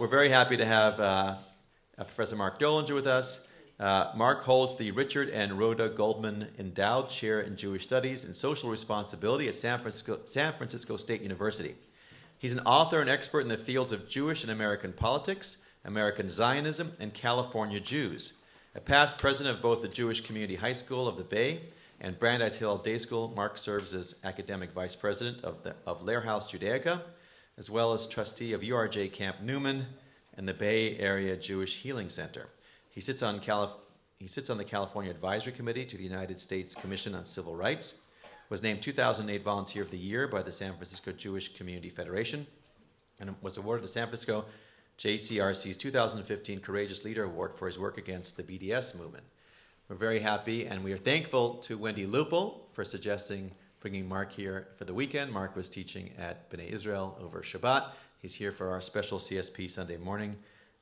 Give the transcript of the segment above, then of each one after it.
we're very happy to have uh, uh, Professor Mark Dollinger with us. Uh, Mark holds the Richard and Rhoda Goldman Endowed Chair in Jewish Studies and Social Responsibility at San Francisco, San Francisco State University. He's an author and expert in the fields of Jewish and American politics, American Zionism, and California Jews. A past president of both the Jewish Community High School of the Bay and Brandeis Hillel Day School, Mark serves as academic vice president of, the, of Lehrhaus Judaica, as well as trustee of URJ Camp Newman and the Bay Area Jewish Healing Center. He sits on Calif- he sits on the California Advisory Committee to the United States Commission on Civil Rights. Was named 2008 Volunteer of the Year by the San Francisco Jewish Community Federation, and was awarded the San Francisco JCRC's 2015 Courageous Leader Award for his work against the BDS movement. We're very happy, and we are thankful to Wendy Lupel for suggesting bringing Mark here for the weekend. Mark was teaching at B'nai Israel over Shabbat. He's here for our special CSP Sunday morning.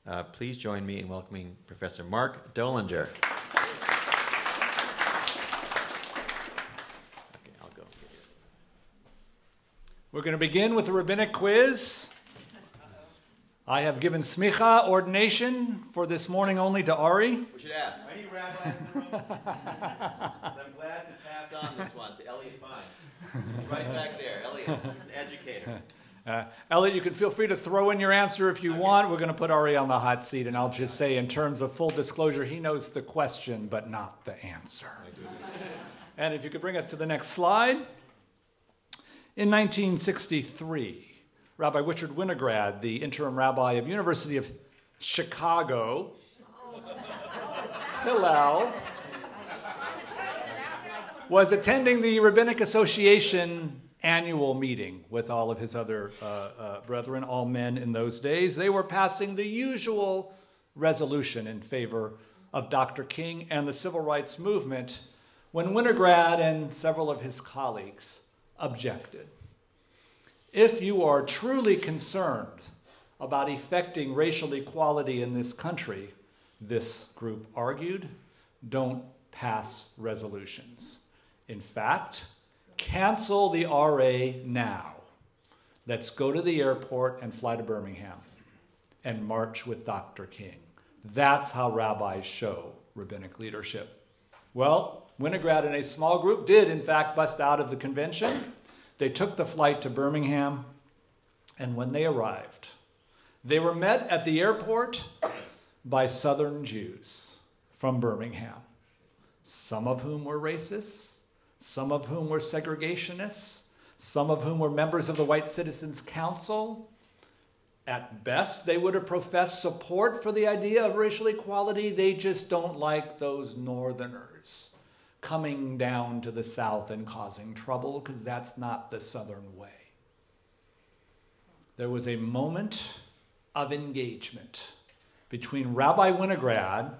Uh, please join me in welcoming Professor Mark Dollinger. Okay, I'll go. We're going to begin with a rabbinic quiz. I have given smicha ordination for this morning only to Ari. We should ask. Any rabbis in the room? I'm glad to pass on this one to Elliot Fine. He's right back there. Elliot, he's an educator. Uh, Elliot, you can feel free to throw in your answer if you want. We're going to put Ari on the hot seat, and I'll just say, in terms of full disclosure, he knows the question, but not the answer. and if you could bring us to the next slide. In 1963, Rabbi Richard Winograd, the interim rabbi of University of Chicago, Hillel, was attending the Rabbinic Association annual meeting with all of his other uh, uh, brethren, all men in those days. They were passing the usual resolution in favor of Dr. King and the civil rights movement when Winograd and several of his colleagues objected. If you are truly concerned about effecting racial equality in this country, this group argued, don't pass resolutions. In fact, cancel the RA now. Let's go to the airport and fly to Birmingham and march with Dr. King. That's how rabbis show rabbinic leadership. Well, Winograd and a small group did, in fact, bust out of the convention. They took the flight to Birmingham, and when they arrived, they were met at the airport by Southern Jews from Birmingham, some of whom were racists, some of whom were segregationists, some of whom were members of the White Citizens Council. At best, they would have professed support for the idea of racial equality. They just don't like those Northerners coming down to the South and causing trouble because that's not the Southern way. There was a moment of engagement between Rabbi Winograd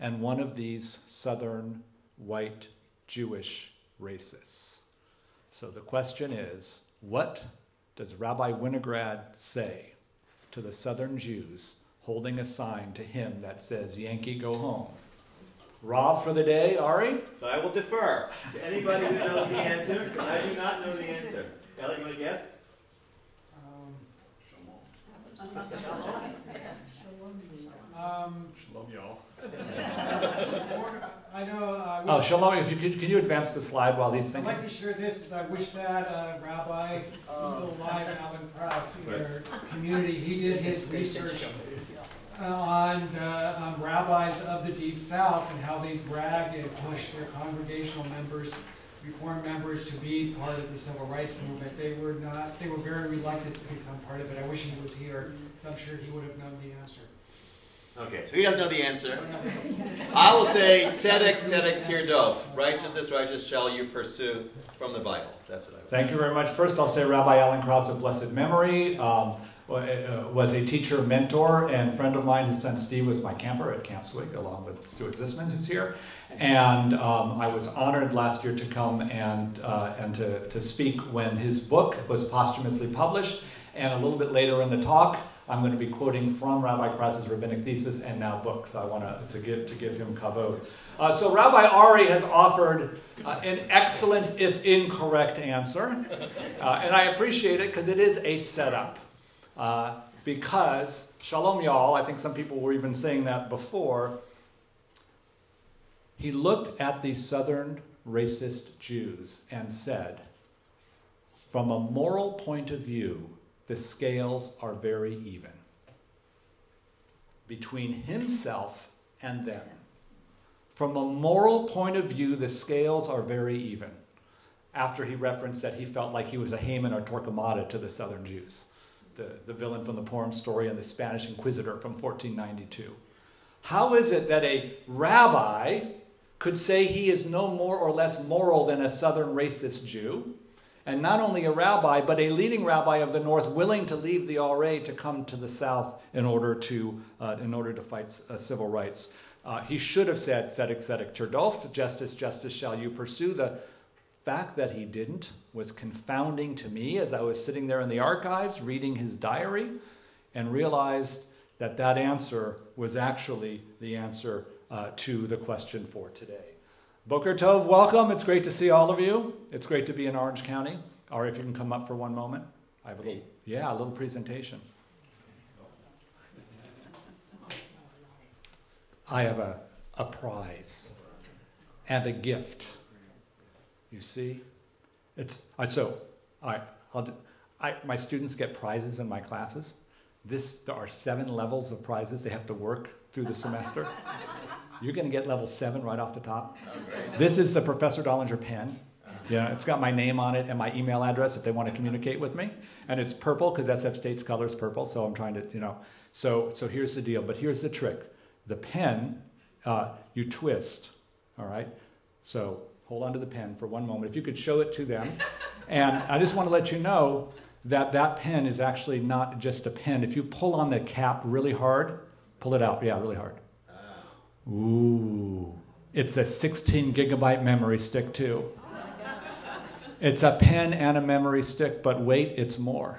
and one of these Southern white Jewish racists. So the question is what does Rabbi Winograd say to the southern Jews holding a sign to him that says, Yankee, go home? Rav for the day, Ari? So I will defer to anybody who knows the answer. I do not know the answer. Ellie, you want to guess? Um, um, Shalom, y'all. I know. Uh, oh, Shalom, if you could, can you advance the slide while these things? I'd like to share this. Is I wish that uh, Rabbi uh, still alive, Allen Krause, in your community. He did his research on the um, rabbis of the Deep South and how they drag and push their congregational members, reform members, to be part of the civil rights movement. They were not. They were very reluctant to become part of it. I wish he was here, because I'm sure he would have known the answer. Okay, so he doesn't know the answer. I will say, tzedek, tzedek, tirdov. Righteousness, righteousness shall you pursue from the Bible. That's what I would Thank you very much. First, I'll say Rabbi Allen Krause of blessed memory um, was a teacher, mentor, and friend of mine. His son Steve was my camper at Camp Swig, along with Stuart Zisman, who's here. And um, I was honored last year to come and, uh, and to, to speak when his book was posthumously published. And a little bit later in the talk, I'm going to be quoting from Rabbi Krause's rabbinic thesis and now books. I want to, to, give, to give him kavod. Uh, so Rabbi Ari has offered uh, an excellent, if incorrect, answer. Uh, and I appreciate it because it is a setup. Uh, because, shalom y'all, I think some people were even saying that before. He looked at the southern racist Jews and said, from a moral point of view, the scales are very even between himself and them. From a moral point of view, the scales are very even. After he referenced that he felt like he was a Haman or Torquemada to the southern Jews, the, the villain from the Purim story and the Spanish inquisitor from 1492. How is it that a rabbi could say he is no more or less moral than a southern racist Jew? and not only a rabbi, but a leading rabbi of the north willing to leave the RA to come to the south in order to, uh, in order to fight uh, civil rights. Uh, he should have said, tzedek, tzedek, tirdof, justice, justice shall you pursue. The fact that he didn't was confounding to me as I was sitting there in the archives reading his diary and realized that that answer was actually the answer uh, to the question for today. Boker Tov, welcome. It's great to see all of you. It's great to be in Orange County. Or if you can come up for one moment. I have a little, yeah, a little presentation. I have a, a prize and a gift. You see? It's so I, I'll, I, my students get prizes in my classes. This, there are seven levels of prizes they have to work through the semester. You're going to get level seven right off the top. Oh, this is the Professor Dollinger pen. Yeah, it's got my name on it and my email address if they want to communicate with me. And it's purple because SF State's color is purple. So I'm trying to, you know. So, so here's the deal. But here's the trick the pen, uh, you twist, all right? So hold on to the pen for one moment. If you could show it to them. and I just want to let you know that that pen is actually not just a pen. If you pull on the cap really hard, pull it out. Yeah, really hard. Ooh. It's a 16 gigabyte memory stick, too. It's a pen and a memory stick, but wait, it's more.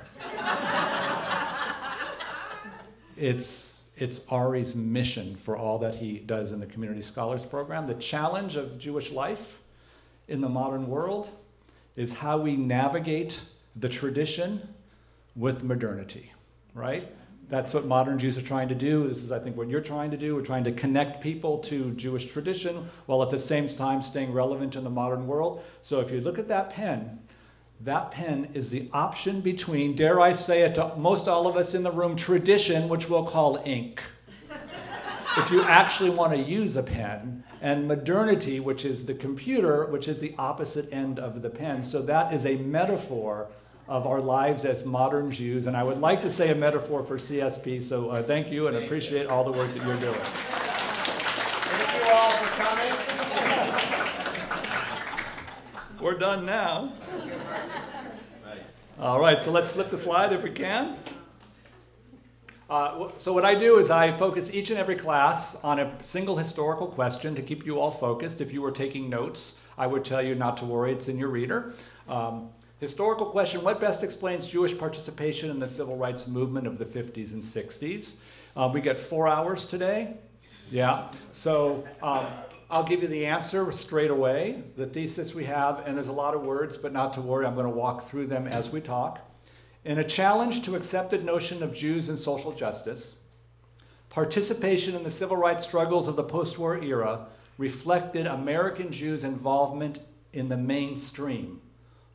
it's, it's Ari's mission for all that he does in the Community Scholars Program. The challenge of Jewish life in the modern world is how we navigate the tradition with modernity, right? that's what modern Jews are trying to do. This is, I think, what you're trying to do. We're trying to connect people to Jewish tradition while at the same time staying relevant in the modern world. So if you look at that pen, that pen is the option between, dare I say it to most all of us in the room, tradition, which we'll call ink. If you actually want to use a pen, and modernity, which is the computer, which is the opposite end of the pen. So that is a metaphor of our lives as modern Jews. And I would like to say a metaphor for CSP. So uh, thank you and appreciate all the work that you're doing. Thank you all for coming. We're done now. All right, so let's flip the slide if we can. Uh, so what I do is I focus each and every class on a single historical question to keep you all focused. If you were taking notes, I would tell you not to worry, it's in your reader. Um, Historical question What best explains Jewish participation in the civil rights movement of the 50s and 60s? Um, we get four hours today. Yeah. So um, I'll give you the answer straight away. The thesis we have, and there's a lot of words, but not to worry, I'm going to walk through them as we talk. In a challenge to accepted notion of Jews and social justice, participation in the civil rights struggles of the post war era reflected American Jews' involvement in the mainstream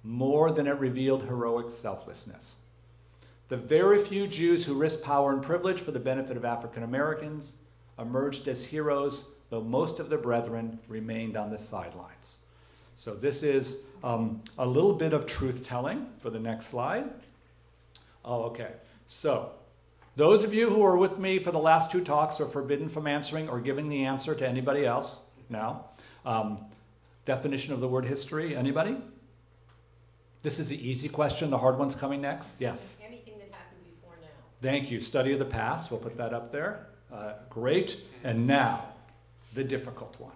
more than it revealed heroic selflessness. The very few Jews who risked power and privilege for the benefit of African Americans emerged as heroes, though most of their brethren remained on the sidelines. So, this is um, a little bit of truth telling for the next slide. Oh, okay. So, those of you who are with me for the last two talks are forbidden from answering or giving the answer to anybody else now. Um, definition of the word history, anybody? This is the easy question. The hard one's coming next. Yes. Anything that happened before now. Thank you. Study of the past. We'll put that up there. Uh, great. And now, the difficult one.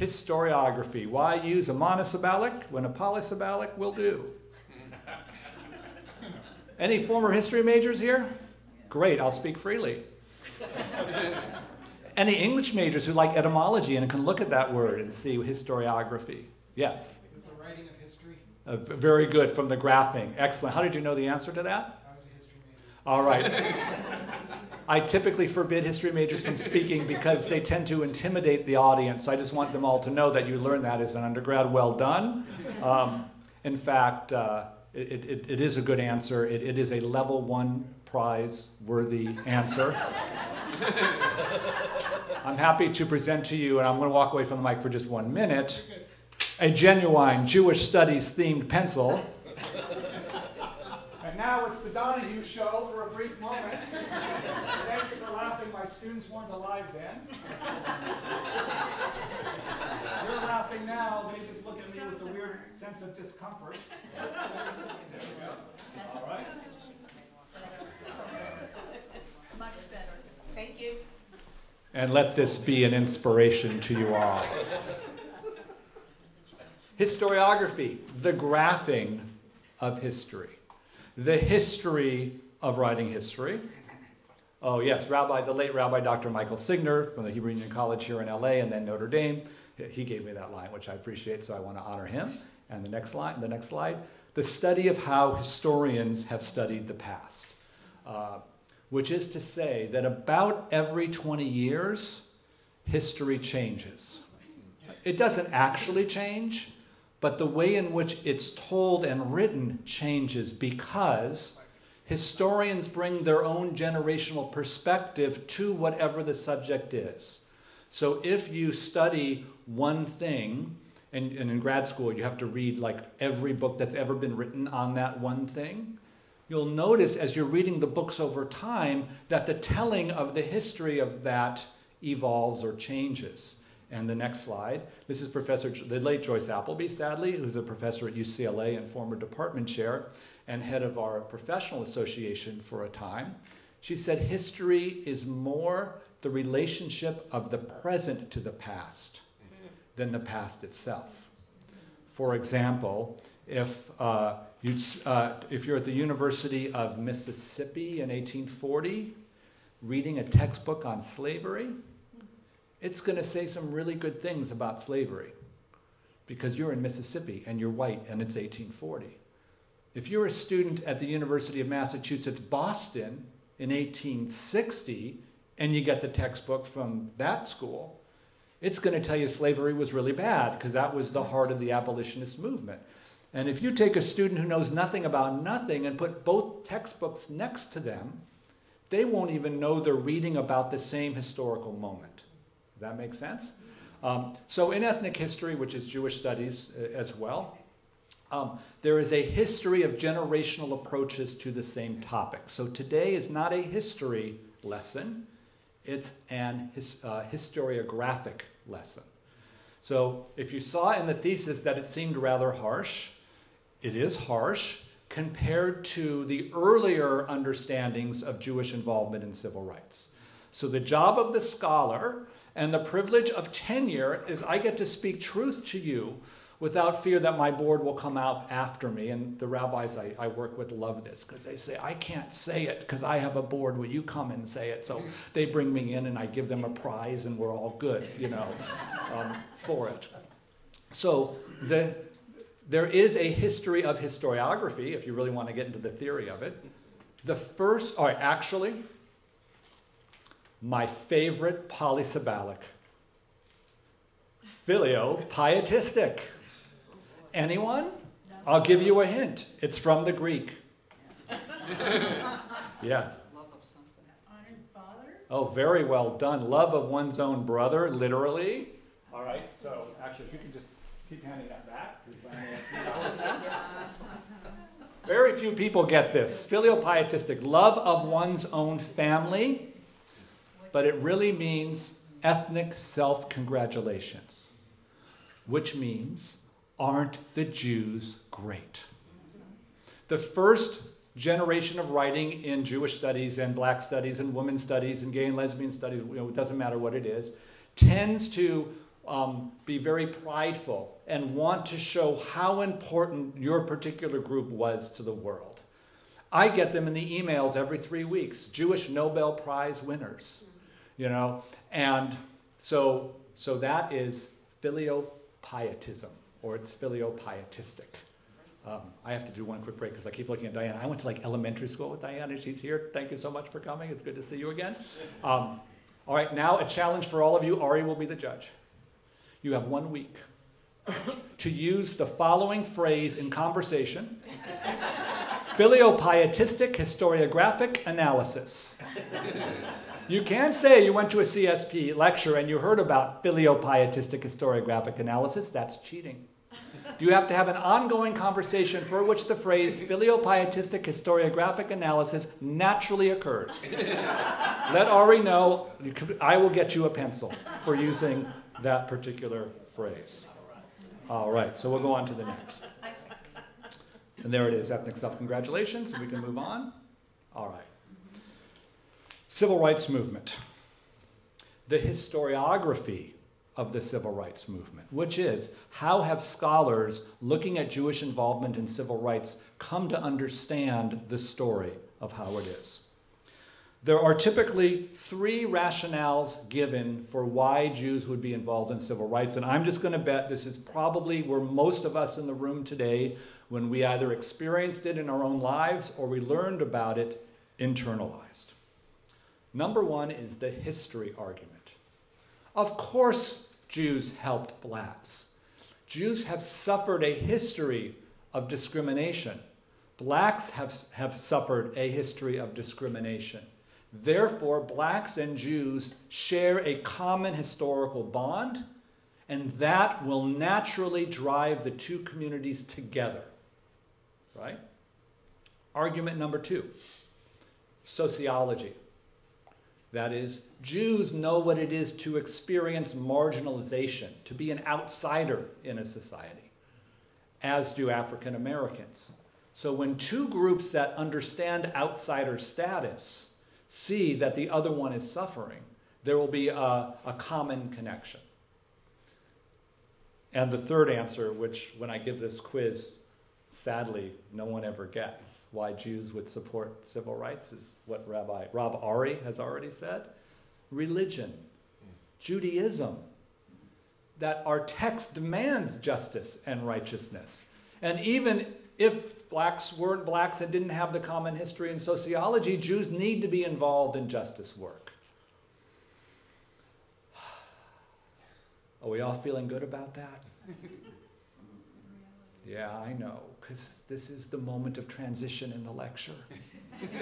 Historiography. Why use a monosyllabic when a polysyllabic will do? Any former history majors here? Great, I'll speak freely. Any English majors who like etymology and can look at that word and see historiography? Yes. The writing of history. Uh, very good from the graphing. Excellent. How did you know the answer to that? I was a history major. All right. I typically forbid history majors from speaking because they tend to intimidate the audience. I just want them all to know that you learned that as an undergrad. Well done. Um, in fact, uh, it, it, it is a good answer. It, it is a level one prize worthy answer. I'm happy to present to you, and I'm going to walk away from the mic for just one minute, a genuine Jewish studies themed pencil. And now it's the Donahue show for a brief moment. Thank you for laughing. My students weren't alive then. You're laughing now. They just look at me with a weird sense of discomfort. Thank you. And let this be an inspiration to you all. Historiography, the graphing of history, the history of writing history. Oh, yes, Rabbi, the late Rabbi Dr. Michael Signer from the Hebrew Union College here in LA and then Notre Dame. He gave me that line, which I appreciate, so I want to honor him. And the next line, the next slide, the study of how historians have studied the past. Uh, which is to say that about every 20 years, history changes. It doesn't actually change, but the way in which it's told and written changes because historians bring their own generational perspective to whatever the subject is. So if you study one thing, and, and in grad school you have to read like every book that's ever been written on that one thing, you'll notice as you're reading the books over time that the telling of the history of that evolves or changes. And the next slide, this is Professor, the late Joyce Appleby, sadly, who's a professor at UCLA and former department chair and head of our professional association for a time. She said history is more the relationship of the present to the past than the past itself. For example, if uh, you, uh, if you're at the University of Mississippi in 1840, reading a textbook on slavery, it's going to say some really good things about slavery because you're in Mississippi and you're white and it's 1840. If you're a student at the University of Massachusetts Boston in 1860 and you get the textbook from that school, it's going to tell you slavery was really bad because that was the heart of the abolitionist movement. And if you take a student who knows nothing about nothing and put both textbooks next to them, they won't even know they're reading about the same historical moment. Does that make sense? Um, so, in ethnic history, which is Jewish studies uh, as well, um, there is a history of generational approaches to the same topic. So, today is not a history lesson, it's an his, uh, historiographic lesson. So, if you saw in the thesis that it seemed rather harsh, it is harsh compared to the earlier understandings of Jewish involvement in civil rights. So, the job of the scholar and the privilege of tenure is I get to speak truth to you without fear that my board will come out after me. And the rabbis I, I work with love this because they say, I can't say it because I have a board. Will you come and say it? So they bring me in and I give them a prize and we're all good, you know, um, for it. So the, there is a history of historiography, if you really want to get into the theory of it. The first, all right, actually, my favorite polysyllabic, filio pietistic. Anyone? I'll give you a hint. It's from the Greek. yes. Love of something. Honored father? Oh, very well done. Love of one's own brother, literally. All right, so actually, if you can just keep handing that back. Very few people get this. Filial pietistic, love of one's own family, but it really means ethnic self congratulations, which means, aren't the Jews great? The first generation of writing in Jewish studies and black studies and women studies and gay and lesbian studies, you know, it doesn't matter what it is, tends to um, be very prideful and want to show how important your particular group was to the world. I get them in the emails every three weeks Jewish Nobel Prize winners, you know, and so, so that is filiopietism, or it's filiopietistic. Um, I have to do one quick break because I keep looking at Diana. I went to like elementary school with Diana. She's here. Thank you so much for coming. It's good to see you again. Um, all right, now a challenge for all of you. Ari will be the judge. You have one week to use the following phrase in conversation Filiopietistic historiographic analysis. You can say you went to a CSP lecture and you heard about filiopietistic historiographic analysis. That's cheating. You have to have an ongoing conversation for which the phrase filiopietistic historiographic analysis naturally occurs. Let Ari know, I will get you a pencil for using that particular phrase. All right, so we'll go on to the next. And there it is, ethnic self congratulations. We can move on. All right. Civil rights movement. The historiography of the civil rights movement, which is how have scholars looking at Jewish involvement in civil rights come to understand the story of how it is. There are typically three rationales given for why Jews would be involved in civil rights, and I'm just going to bet this is probably where most of us in the room today, when we either experienced it in our own lives or we learned about it, internalized. Number one is the history argument. Of course, Jews helped blacks. Jews have suffered a history of discrimination. Blacks have, have suffered a history of discrimination. Therefore, blacks and Jews share a common historical bond, and that will naturally drive the two communities together. Right? Argument number two sociology. That is, Jews know what it is to experience marginalization, to be an outsider in a society, as do African Americans. So when two groups that understand outsider status see that the other one is suffering, there will be a, a common connection. And the third answer, which when I give this quiz, sadly, no one ever gets why Jews would support civil rights, is what Rabbi Rav Ari has already said. Religion, Judaism, that our text demands justice and righteousness. And even if blacks weren't blacks and didn't have the common history and sociology, Jews need to be involved in justice work. Are we all feeling good about that? Yeah, I know, because this is the moment of transition in the lecture.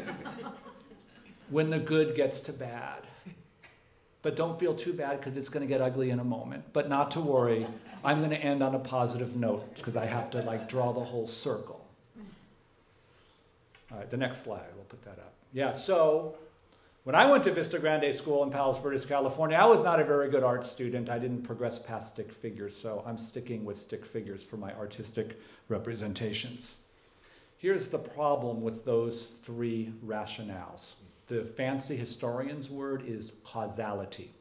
when the good gets to bad. But don't feel too bad because it's going to get ugly in a moment. But not to worry, I'm going to end on a positive note because I have to like draw the whole circle. All right, the next slide, we'll put that up. Yeah, so when I went to Vista Grande School in Palos Verdes, California, I was not a very good art student. I didn't progress past stick figures, so I'm sticking with stick figures for my artistic representations. Here's the problem with those three rationales. The fancy historian's word is causality.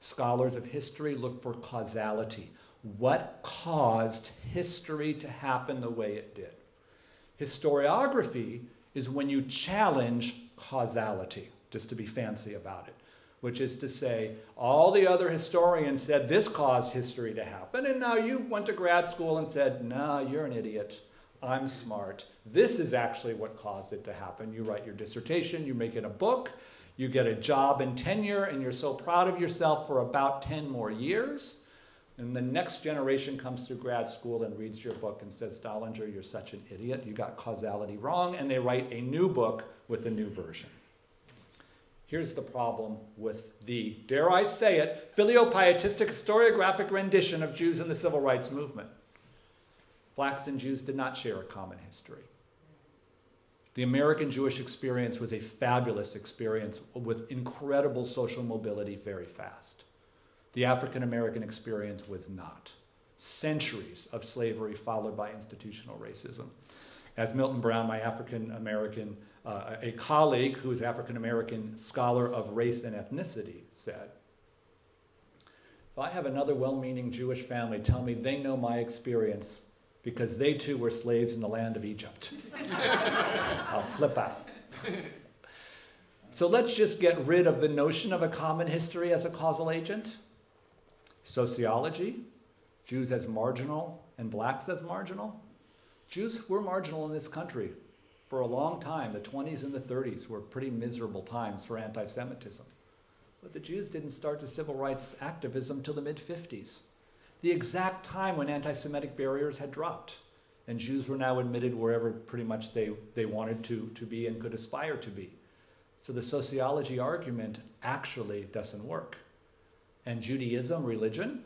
Scholars of history look for causality. What caused history to happen the way it did? Historiography is when you challenge causality just to be fancy about it, which is to say, all the other historians said this caused history to happen, and now you went to grad school and said, nah, you're an idiot. I'm smart. This is actually what caused it to happen. You write your dissertation, you make it a book, you get a job and tenure, and you're so proud of yourself for about 10 more years. And the next generation comes through grad school and reads your book and says, Dollinger, you're such an idiot. You got causality wrong. And they write a new book with a new version. Here's the problem with the, dare I say it, filiopietistic historiographic rendition of Jews in the civil rights movement. Blacks and Jews did not share a common history. The American Jewish experience was a fabulous experience with incredible social mobility very fast. The African American experience was not. Centuries of slavery followed by institutional racism. As Milton Brown, my African American uh, a colleague who is African American scholar of race and ethnicity said, if I have another well meaning Jewish family tell me they know my experience because they too were slaves in the land of Egypt, I'll flip out. So let's just get rid of the notion of a common history as a causal agent. Sociology, Jews as marginal and blacks as marginal. Jews were marginal in this country for a long time. The 20s and the 30s were pretty miserable times for anti Semitism. But the Jews didn't start the civil rights activism till the mid 50s, the exact time when anti Semitic barriers had dropped. And Jews were now admitted wherever pretty much they, they wanted to, to be and could aspire to be. So the sociology argument actually doesn't work. And Judaism, religion,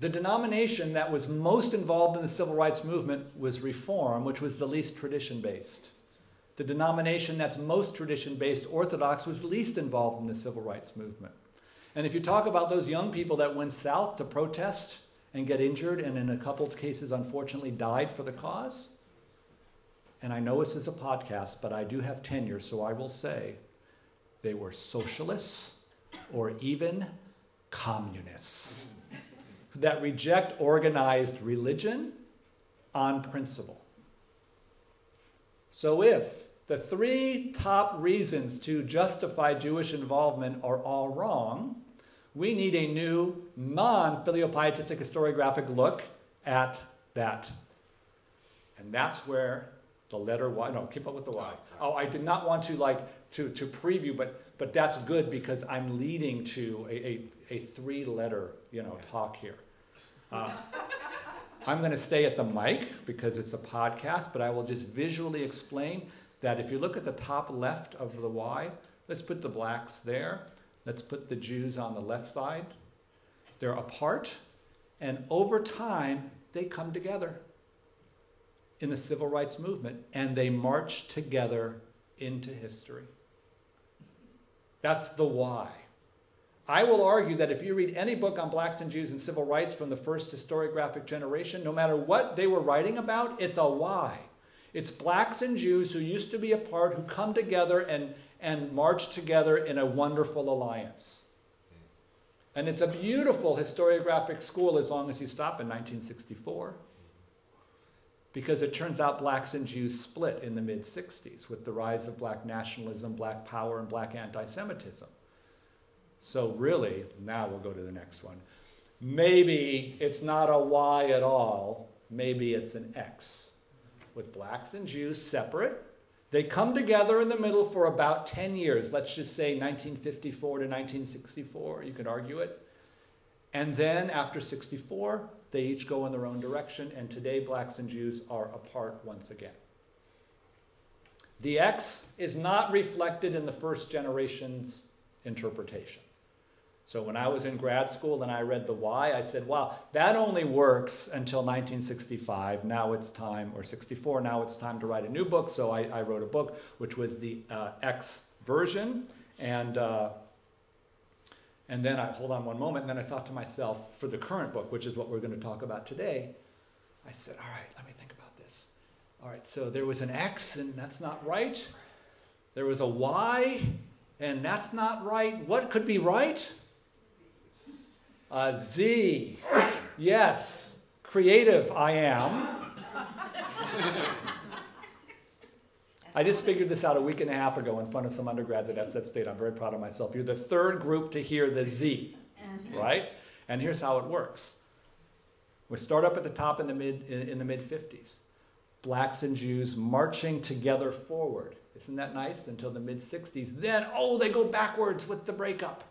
the denomination that was most involved in the civil rights movement was Reform, which was the least tradition based. The denomination that's most tradition based, Orthodox, was least involved in the civil rights movement. And if you talk about those young people that went south to protest and get injured, and in a couple of cases, unfortunately, died for the cause, and I know this is a podcast, but I do have tenure, so I will say they were socialists or even communists that reject organized religion on principle. So, if the three top reasons to justify Jewish involvement are all wrong, we need a new non filiopietistic historiographic look at that. And that's where the letter Y, no, keep up with the Y. Oh, I did not want to like to, to preview, but but that's good because I'm leading to a, a, a three letter you know talk here. Uh, I'm going to stay at the mic because it's a podcast, but I will just visually explain that if you look at the top left of the Y, let's put the blacks there. Let's put the Jews on the left side. They're apart, and over time, they come together in the civil rights movement and they march together into history. That's the why. I will argue that if you read any book on blacks and Jews and civil rights from the first historiographic generation, no matter what they were writing about, it's a why. It's blacks and Jews who used to be apart, who come together and, and march together in a wonderful alliance. And it's a beautiful historiographic school as long as you stop in 1964. Because it turns out blacks and Jews split in the mid 60s with the rise of black nationalism, black power, and black anti Semitism. So, really, now we'll go to the next one. Maybe it's not a Y at all, maybe it's an X. With blacks and Jews separate, they come together in the middle for about 10 years. Let's just say 1954 to 1964. You could argue it. And then after 64, they each go in their own direction. And today, blacks and Jews are apart once again. The X is not reflected in the first generation's interpretation. So when I was in grad school and I read the Y, I said, wow, that only works until 1965. Now it's time, or 64, now it's time to write a new book. So I, I wrote a book, which was the uh, X version. And, uh, and then I, hold on one moment, and then I thought to myself, for the current book, which is what we're going to talk about today, I said, all right, let me think about this. All right, so there was an X, and that's not right. There was a Y, and that's not right. What could be right? A Z. Yes, creative I am. I just figured this out a week and a half ago in front of some undergrads at SF State. I'm very proud of myself. You're the third group to hear the Z, right? And here's how it works. We start up at the top in the mid in the mid 50s. Blacks and Jews marching together forward. Isn't that nice? Until the mid 60s. Then, oh, they go backwards with the breakup.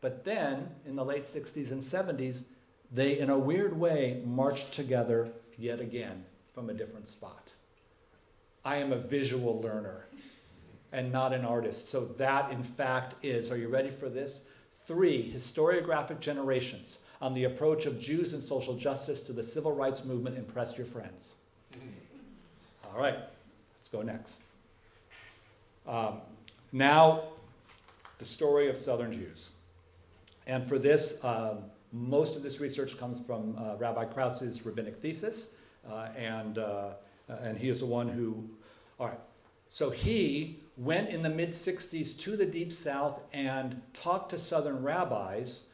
But then, in the late 60s and 70s, they, in a weird way, marched together yet again from a different spot. I am a visual learner and not an artist. So, that in fact is, are you ready for this? Three historiographic generations on the approach of Jews and social justice to the civil rights movement. Impress your friends. All right, let's go next. Um, now, the story of Southern Jews. And for this, um, most of this research comes from uh, Rabbi Krause's rabbinic thesis, uh, and, uh, and he is the one who, all right, so he went in the mid 60s to the Deep South and talked to Southern rabbis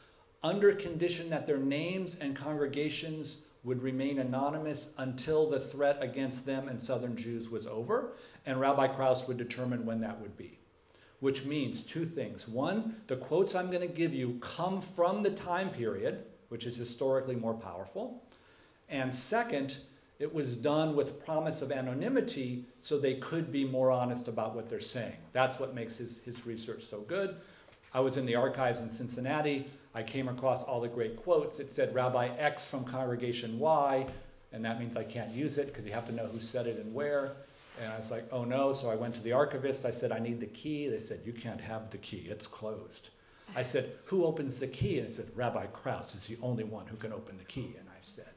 under condition that their names and congregations would remain anonymous until the threat against them and Southern Jews was over, and Rabbi Krause would determine when that would be which means two things. One, the quotes I'm going to give you come from the time period, which is historically more powerful. And second, it was done with promise of anonymity so they could be more honest about what they're saying. That's what makes his, his research so good. I was in the archives in Cincinnati. I came across all the great quotes. It said Rabbi X from congregation Y, and that means I can't use it because you have to know who said it and where. And I was like, oh no. So I went to the archivist. I said, I need the key. They said, you can't have the key, it's closed. I said, who opens the key? And I said, Rabbi Krause is the only one who can open the key. And I said,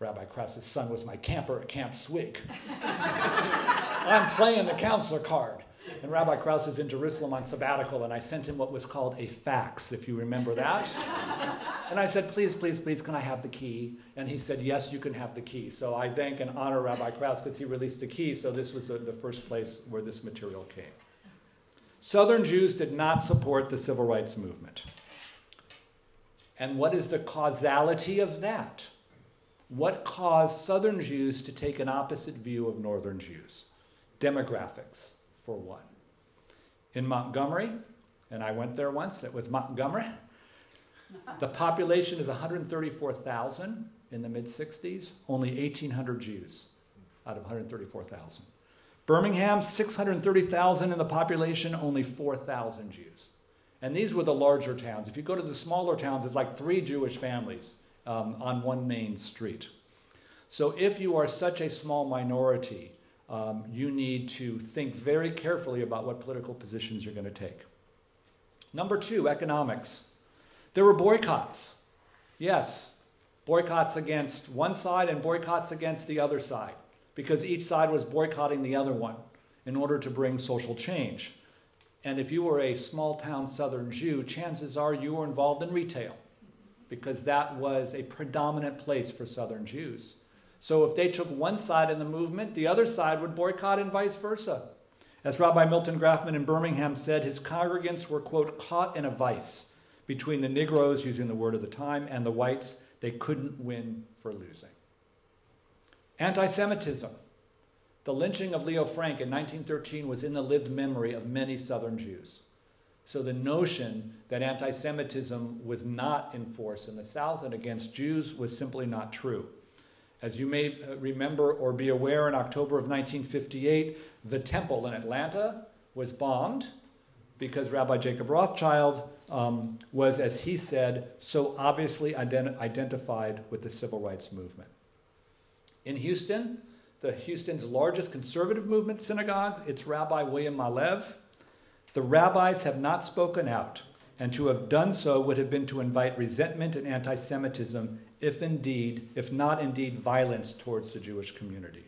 Rabbi Krause's son was my camper at Camp Swig. I'm playing the counselor card. And Rabbi Krause is in Jerusalem on sabbatical, and I sent him what was called a fax, if you remember that. And I said, Please, please, please, can I have the key? And he said, Yes, you can have the key. So I thank and honor Rabbi Krause because he released the key, so this was the, the first place where this material came. Southern Jews did not support the civil rights movement. And what is the causality of that? What caused Southern Jews to take an opposite view of Northern Jews? Demographics, for one. In Montgomery, and I went there once, it was Montgomery, the population is 134,000 in the mid 60s, only 1,800 Jews out of 134,000. Birmingham, 630,000 in the population, only 4,000 Jews. And these were the larger towns. If you go to the smaller towns, it's like three Jewish families um, on one main street. So if you are such a small minority, um, you need to think very carefully about what political positions you're going to take. Number two, economics. There were boycotts. Yes, boycotts against one side and boycotts against the other side, because each side was boycotting the other one in order to bring social change. And if you were a small town southern Jew, chances are you were involved in retail, because that was a predominant place for southern Jews. So if they took one side in the movement, the other side would boycott and vice versa. As Rabbi Milton Grafman in Birmingham said, his congregants were, quote, caught in a vice between the Negroes, using the word of the time, and the whites. They couldn't win for losing. Anti Semitism. The lynching of Leo Frank in 1913 was in the lived memory of many Southern Jews. So the notion that anti Semitism was not in force in the South and against Jews was simply not true. As you may uh, remember or be aware, in October of 1958, the temple in Atlanta was bombed because Rabbi Jacob Rothschild um, was, as he said, so obviously ident- identified with the civil rights movement. In Houston, the Houston's largest conservative movement synagogue, its Rabbi William Malev, the rabbis have not spoken out, and to have done so would have been to invite resentment and anti Semitism if indeed, if not indeed, violence towards the Jewish community.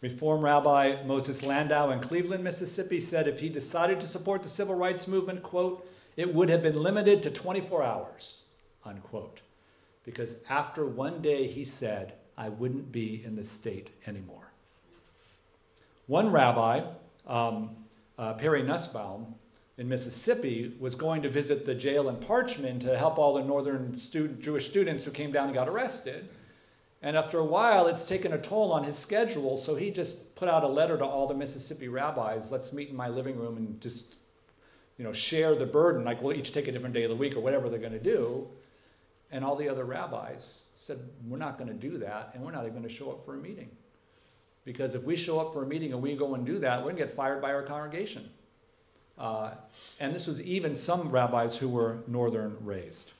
Reform Rabbi Moses Landau in Cleveland, Mississippi said if he decided to support the civil rights movement, quote, it would have been limited to 24 hours, unquote. Because after one day, he said, I wouldn't be in the state anymore. One rabbi, um, uh, Perry Nussbaum, in Mississippi was going to visit the jail in Parchman to help all the northern student, Jewish students who came down and got arrested. And after a while, it's taken a toll on his schedule, so he just put out a letter to all the Mississippi rabbis let's meet in my living room and just you know, share the burden. Like, we'll each take a different day of the week or whatever they're going to do. And all the other rabbis said, We're not going to do that, and we're not even going to show up for a meeting. Because if we show up for a meeting and we go and do that, we're going to get fired by our congregation. Uh, and this was even some rabbis who were northern raised.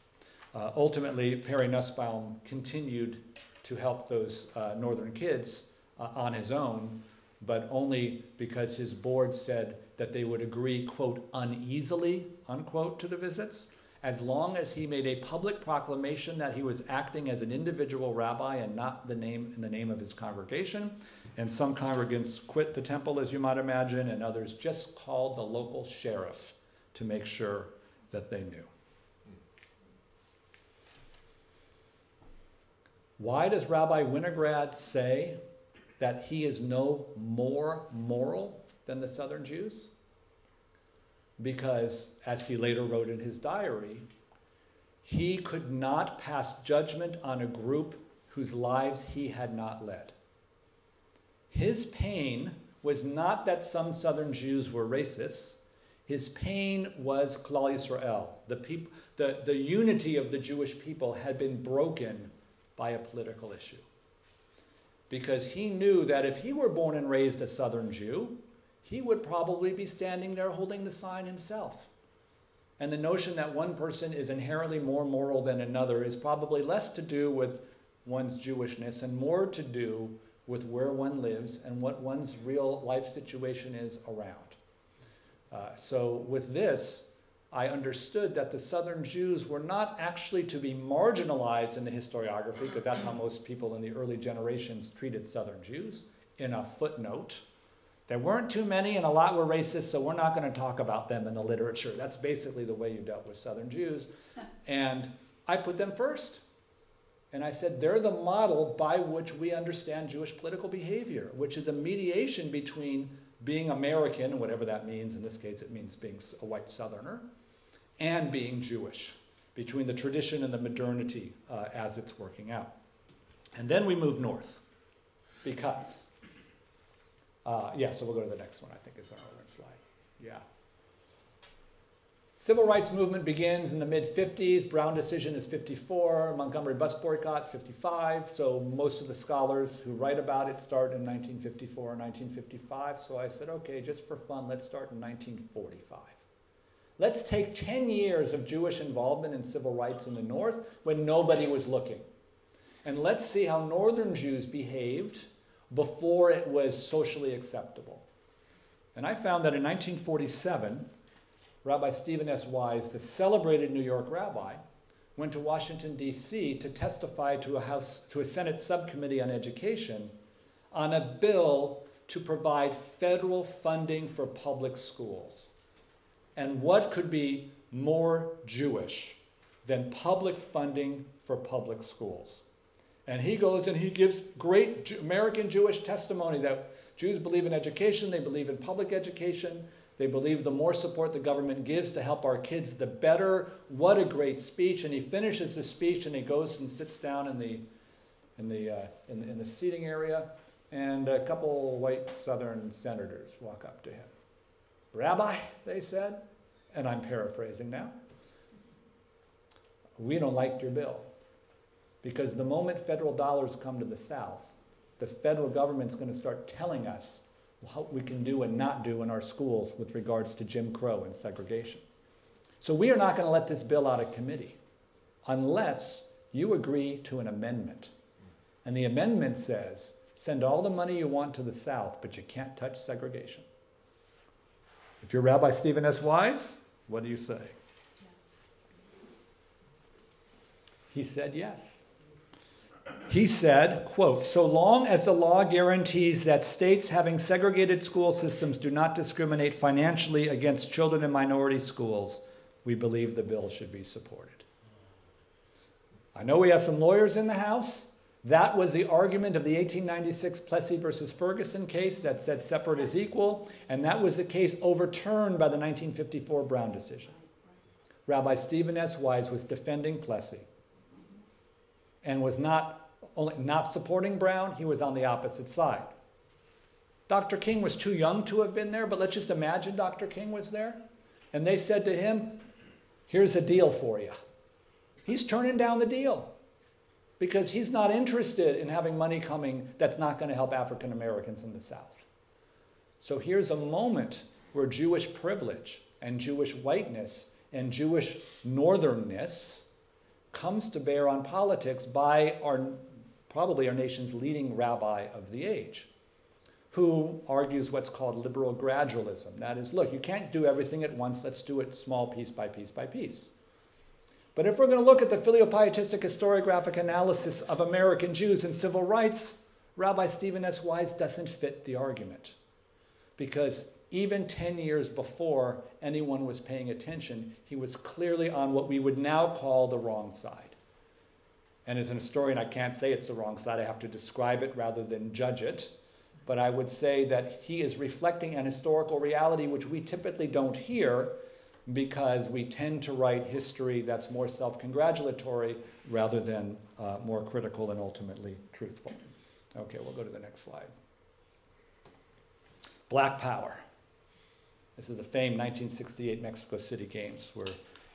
Uh, ultimately, Perry Nussbaum continued to help those uh, northern kids uh, on his own, but only because his board said that they would agree, quote, uneasily, unquote, to the visits, as long as he made a public proclamation that he was acting as an individual rabbi and not the name in the name of his congregation and some congregants quit the temple, as you might imagine, and others just called the local sheriff to make sure that they knew. Why does Rabbi Winograd say that he is no more moral than the southern Jews? Because, as he later wrote in his diary, he could not pass judgment on a group whose lives he had not led. His pain was not that some southern Jews were racists. His pain was Klal Yisrael. The, peop- the, the unity of the Jewish people had been broken by a political issue. Because he knew that if he were born and raised a Southern Jew, he would probably be standing there holding the sign himself. And the notion that one person is inherently more moral than another is probably less to do with one's Jewishness and more to do with where one lives and what one's real life situation is around. Uh, so, with this, I understood that the Southern Jews were not actually to be marginalized in the historiography, because that's how most people in the early generations treated Southern Jews, in a footnote. There weren't too many, and a lot were racist, so we're not going to talk about them in the literature. That's basically the way you dealt with Southern Jews. And I put them first. And I said, they're the model by which we understand Jewish political behavior, which is a mediation between being American, whatever that means, in this case it means being a white Southerner, and being Jewish, between the tradition and the modernity uh, as it's working out. And then we move north, because, uh, yeah, so we'll go to the next one, I think is our other slide. Yeah. Civil rights movement begins in the mid 50s. Brown decision is 54. Montgomery bus boycott 55. So most of the scholars who write about it start in 1954 or 1955. So I said, okay, just for fun, let's start in 1945. Let's take 10 years of Jewish involvement in civil rights in the North when nobody was looking. And let's see how Northern Jews behaved before it was socially acceptable. And I found that in 1947, Rabbi Stephen S. Wise, the celebrated New York rabbi, went to Washington, D.C. to testify to a, House, to a Senate subcommittee on education on a bill to provide federal funding for public schools. And what could be more Jewish than public funding for public schools? And he goes and he gives great American Jewish testimony that Jews believe in education, they believe in public education, they believe the more support the government gives to help our kids, the better. What a great speech. And he finishes the speech and he goes and sits down in the, in the, uh, in, in the seating area. And a couple white southern senators walk up to him. Rabbi, they said, and I'm paraphrasing now, we don't like your bill. Because the moment federal dollars come to the South, the federal government's going to start telling us what we can do and not do in our schools with regards to Jim Crow and segregation. So we are not going to let this bill out of committee unless you agree to an amendment. And the amendment says send all the money you want to the South, but you can't touch segregation. If you're Rabbi Stephen S. Wise, what do you say? He said yes. He said, quote, so long as the law guarantees that states having segregated school systems do not discriminate financially against children in minority schools, we believe the bill should be supported. I know we have some lawyers in the House. That was the argument of the 1896 Plessy versus Ferguson case that said separate is equal, and that was the case overturned by the 1954 Brown decision. Rabbi Stephen S. Wise was defending Plessy and was not only not supporting Brown, he was on the opposite side. Dr. King was too young to have been there, but let's just imagine Dr. King was there. And they said to him, Here's a deal for you. He's turning down the deal because he's not interested in having money coming that's not going to help African Americans in the South. So here's a moment where Jewish privilege and Jewish whiteness and Jewish northernness comes to bear on politics by our probably our nation's leading rabbi of the age, who argues what's called liberal gradualism. That is, look, you can't do everything at once, let's do it small piece by piece by piece. But if we're going to look at the filiopietistic historiographic analysis of American Jews and civil rights, Rabbi Stephen S. Wise doesn't fit the argument. Because even 10 years before anyone was paying attention, he was clearly on what we would now call the wrong side. And as an historian, I can't say it's the wrong side. I have to describe it rather than judge it. But I would say that he is reflecting an historical reality which we typically don't hear because we tend to write history that's more self congratulatory rather than uh, more critical and ultimately truthful. Okay, we'll go to the next slide. Black Power. This is the famed 1968 Mexico City Games where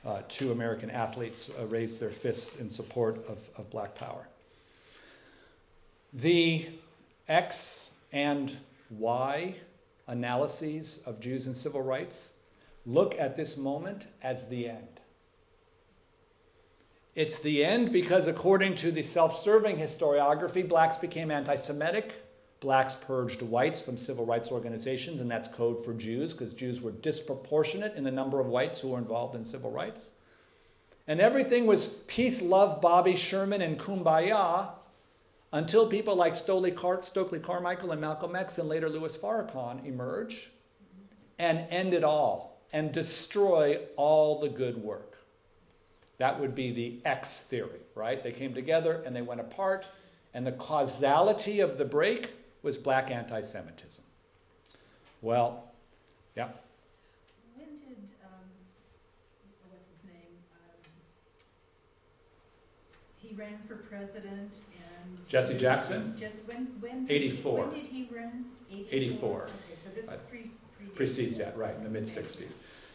uh, two American athletes uh, raised their fists in support of, of black power. The X and Y analyses of Jews and civil rights look at this moment as the end. It's the end because, according to the self serving historiography, blacks became anti Semitic. Blacks purged whites from civil rights organizations, and that's code for Jews because Jews were disproportionate in the number of whites who were involved in civil rights. And everything was peace, love, Bobby Sherman, and kumbaya until people like Stokely, Stokely Carmichael and Malcolm X and later Louis Farrakhan emerge and end it all and destroy all the good work. That would be the X theory, right? They came together and they went apart, and the causality of the break was black anti Semitism. Well, yeah. When did, um, what's his name? Um, He ran for president and. Jesse Jackson? Just, when, when? did- 84. When did he run? 84. Okay, so this pre- precedes that, right, in the mid 60s.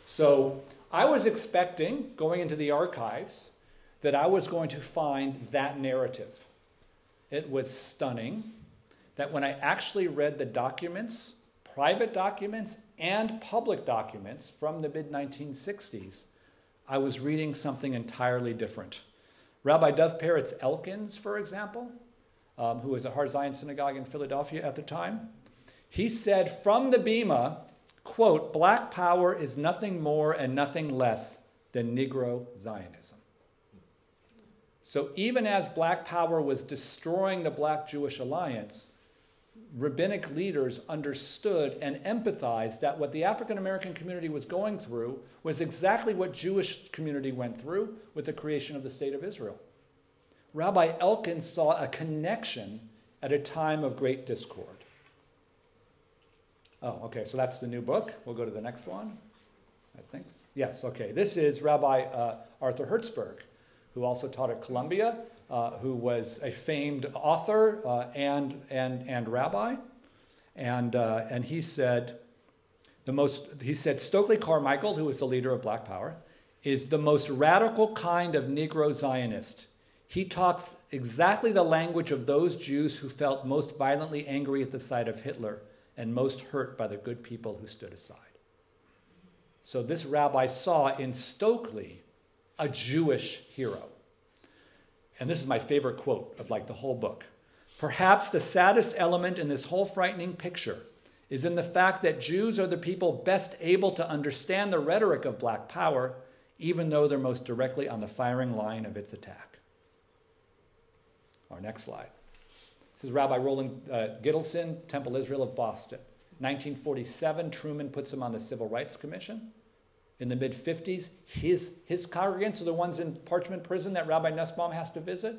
So I was expecting, going into the archives, that I was going to find that narrative. It was stunning that when I actually read the documents, private documents and public documents from the mid 1960s, I was reading something entirely different. Rabbi Dov Peretz Elkins, for example, um, who was at Har Zion Synagogue in Philadelphia at the time, he said from the Bema, quote, black power is nothing more and nothing less than Negro Zionism. So even as black power was destroying the black Jewish alliance, rabbinic leaders understood and empathized that what the African American community was going through was exactly what Jewish community went through with the creation of the state of Israel. Rabbi Elkin saw a connection at a time of great discord. Oh, okay, so that's the new book. We'll go to the next one. I think. Yes, okay. This is Rabbi uh, Arthur Hertzberg, who also taught at Columbia, uh, who was a famed author uh, and, and, and rabbi. And, uh, and he said, the most, he said, Stokely Carmichael, who was the leader of Black Power, is the most radical kind of Negro Zionist. He talks exactly the language of those Jews who felt most violently angry at the sight of Hitler and most hurt by the good people who stood aside. So this rabbi saw in Stokely a Jewish hero. And this is my favorite quote of like the whole book. Perhaps the saddest element in this whole frightening picture is in the fact that Jews are the people best able to understand the rhetoric of black power, even though they're most directly on the firing line of its attack. Our next slide. This is Rabbi Roland uh, Gittelsohn, Temple Israel of Boston. 1947, Truman puts him on the Civil Rights Commission. In the mid 50s, his, his congregants are the ones in Parchman Prison that Rabbi Nussbaum has to visit.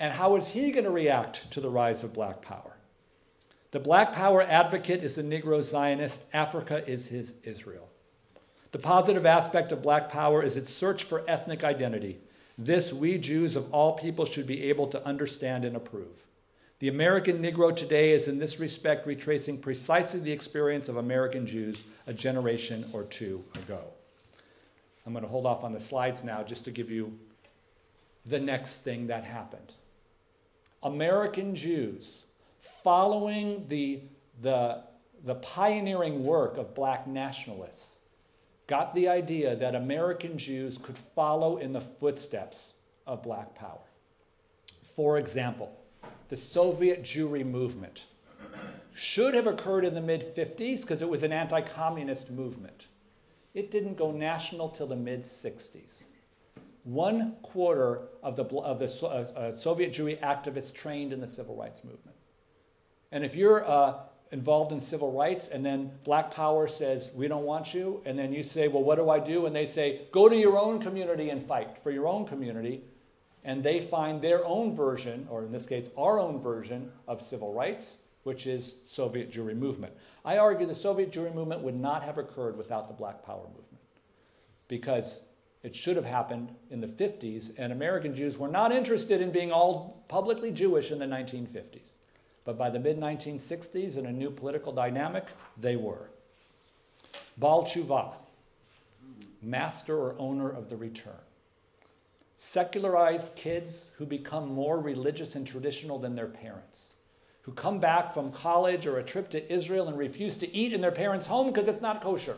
And how is he going to react to the rise of black power? The black power advocate is a Negro Zionist. Africa is his Israel. The positive aspect of black power is its search for ethnic identity. This we Jews of all people should be able to understand and approve. The American Negro today is in this respect retracing precisely the experience of American Jews a generation or two ago. I'm going to hold off on the slides now just to give you the next thing that happened. American Jews, following the, the, the pioneering work of black nationalists, got the idea that American Jews could follow in the footsteps of black power. For example, the Soviet Jewry movement should have occurred in the mid 50s because it was an anti communist movement. It didn't go national till the mid 60s. One quarter of the, of the uh, uh, Soviet Jewry activists trained in the civil rights movement. And if you're uh, involved in civil rights and then Black Power says, we don't want you, and then you say, well, what do I do? And they say, go to your own community and fight for your own community. And they find their own version, or in this case, our own version of civil rights, which is Soviet Jewry movement. I argue the Soviet Jewry movement would not have occurred without the Black Power movement because it should have happened in the 50s, and American Jews were not interested in being all publicly Jewish in the 1950s. But by the mid 1960s, in a new political dynamic, they were. Baal Tshuva, master or owner of the return. Secularized kids who become more religious and traditional than their parents, who come back from college or a trip to Israel and refuse to eat in their parents' home because it's not kosher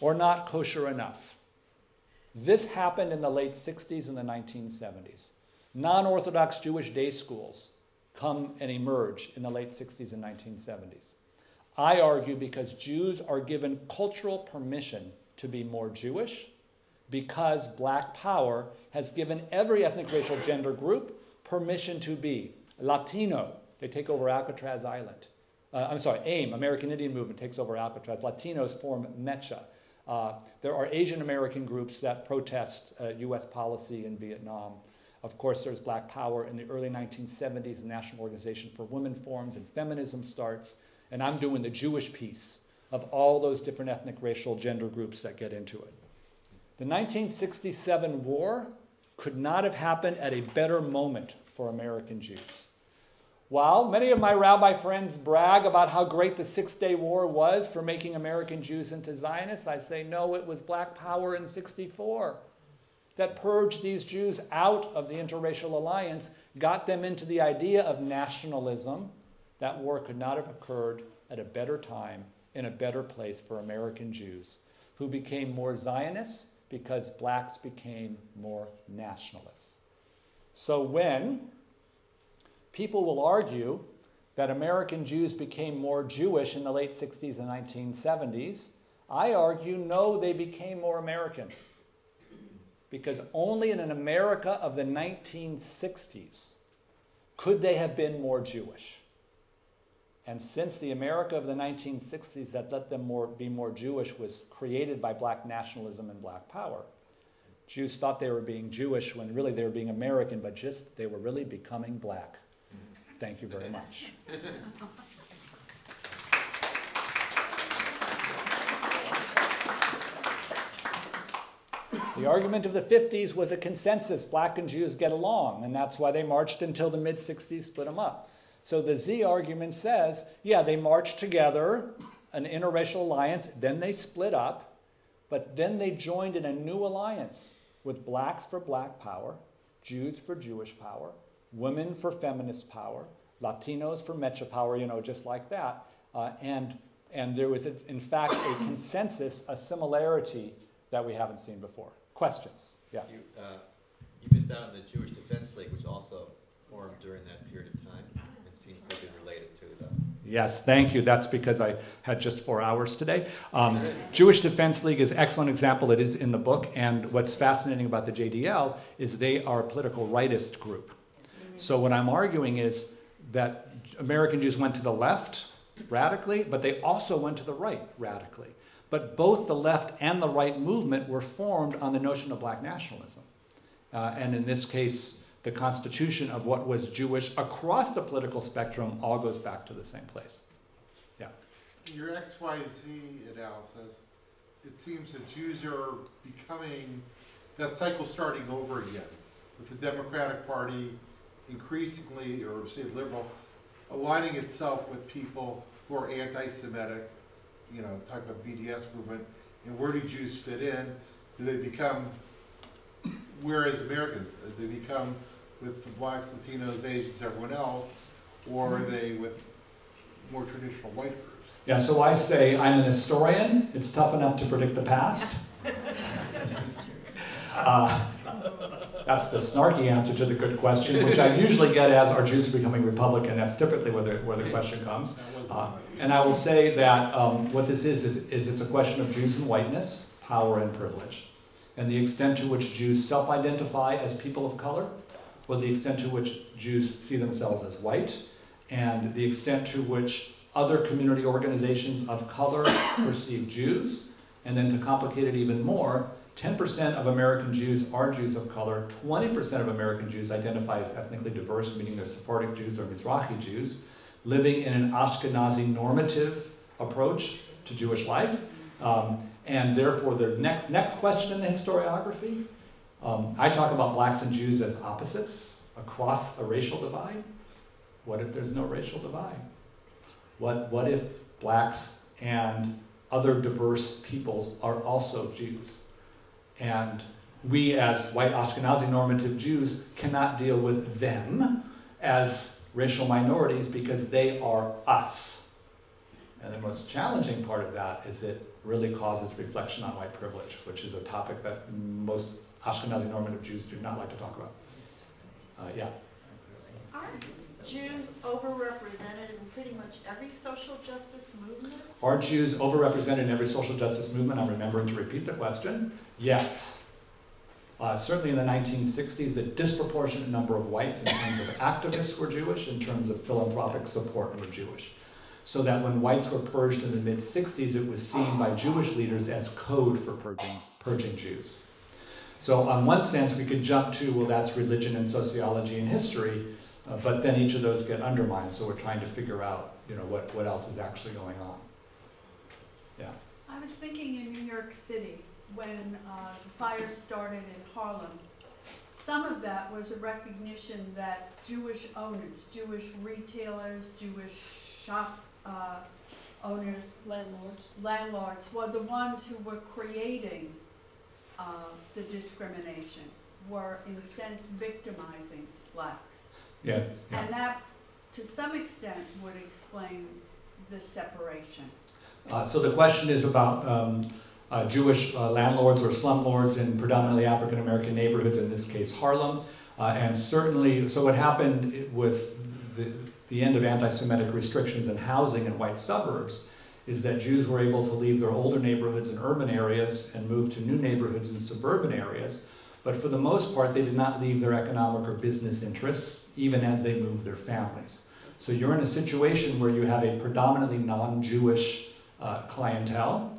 or not kosher enough. This happened in the late 60s and the 1970s. Non Orthodox Jewish day schools come and emerge in the late 60s and 1970s. I argue because Jews are given cultural permission to be more Jewish, because black power has given every ethnic, racial, gender group permission to be Latino. They take over Alcatraz Island. Uh, I'm sorry, AIM, American Indian Movement, takes over Alcatraz. Latinos form MECHA. Uh, there are Asian American groups that protest uh, US policy in Vietnam. Of course, there's Black Power in the early 1970s, the National Organization for Women forms, and feminism starts. And I'm doing the Jewish piece of all those different ethnic, racial, gender groups that get into it. The 1967 war could not have happened at a better moment for American Jews. While many of my rabbi friends brag about how great the Six Day War was for making American Jews into Zionists, I say no, it was black power in 64 that purged these Jews out of the interracial alliance, got them into the idea of nationalism. That war could not have occurred at a better time in a better place for American Jews, who became more Zionists because blacks became more nationalists. So when people will argue that American Jews became more Jewish in the late 60s and 1970s, I argue no, they became more American. Because only in an America of the 1960s could they have been more Jewish. And since the America of the 1960s that let them more, be more Jewish was created by black nationalism and black power, Jews thought they were being Jewish when really they were being American, but just they were really becoming black. Thank you very much. The argument of the 50s was a consensus black and Jews get along, and that's why they marched until the mid 60s, split them up. So the Z argument says, yeah, they marched together, an interracial alliance, then they split up, but then they joined in a new alliance with blacks for black power, Jews for Jewish power, women for feminist power, Latinos for Mecha power, you know, just like that. Uh, and, and there was, a, in fact, a consensus, a similarity that we haven't seen before. Questions? Yes. You, uh, you missed out on the Jewish Defense League, which also formed during that period of time and seems to have been related to the. Yes, thank you. That's because I had just four hours today. Um, Jewish Defense League is excellent example. It is in the book. And what's fascinating about the JDL is they are a political rightist group. So what I'm arguing is that American Jews went to the left radically, but they also went to the right radically. But both the left and the right movement were formed on the notion of black nationalism. Uh, and in this case, the constitution of what was Jewish across the political spectrum all goes back to the same place. Yeah. Your XYZ analysis, it seems that Jews are becoming, that cycle starting over again, with the Democratic Party increasingly, or say liberal, aligning itself with people who are anti-Semitic, you know, talk about BDS movement, and where do Jews fit in? Do they become, whereas Americans, do they become with the blacks, Latinos, Asians, everyone else, or are they with more traditional white groups? Yeah, so I say I'm an historian. It's tough enough to predict the past. Uh, that's the snarky answer to the good question, which I usually get as are Jews becoming Republican? That's typically where the, where the question comes. Uh, and I will say that um, what this is, is, is it's a question of Jews and whiteness, power and privilege, and the extent to which Jews self identify as people of color, or the extent to which Jews see themselves as white, and the extent to which other community organizations of color perceive Jews, and then to complicate it even more, 10% of American Jews are Jews of color, 20% of American Jews identify as ethnically diverse, meaning they're Sephardic Jews or Mizrahi Jews, living in an Ashkenazi normative approach to Jewish life. Um, and therefore, the next, next question in the historiography um, I talk about blacks and Jews as opposites across a racial divide. What if there's no racial divide? What, what if blacks and other diverse peoples are also Jews? And we, as white Ashkenazi normative Jews, cannot deal with them as racial minorities because they are us. And the most challenging part of that is it really causes reflection on white privilege, which is a topic that most Ashkenazi normative Jews do not like to talk about. Uh, yeah. Aren't Jews overrepresented in pretty much every social justice movement? Are Jews overrepresented in every social justice movement? I'm remembering to repeat the question. Yes. Uh, certainly in the 1960s, a disproportionate number of whites in terms of activists were Jewish, in terms of philanthropic support were Jewish. So that when whites were purged in the mid 60s, it was seen by Jewish leaders as code for purging, purging Jews. So, on one sense, we could jump to, well, that's religion and sociology and history, uh, but then each of those get undermined, so we're trying to figure out, you know, what, what else is actually going on. Yeah. I was thinking in New York City, when uh, the fire started in Harlem, some of that was a recognition that Jewish owners, Jewish retailers, Jewish shop uh, owners, Landlords. landlords, were the ones who were creating uh, the discrimination, were in a sense victimizing blacks. Yes. Yeah. And that, to some extent, would explain the separation. Uh, so the question is about um, uh, Jewish uh, landlords or slumlords in predominantly African American neighborhoods, in this case Harlem. Uh, and certainly, so what happened with the, the end of anti Semitic restrictions in housing in white suburbs is that Jews were able to leave their older neighborhoods in urban areas and move to new neighborhoods in suburban areas. But for the most part, they did not leave their economic or business interests, even as they moved their families. So you're in a situation where you have a predominantly non Jewish uh, clientele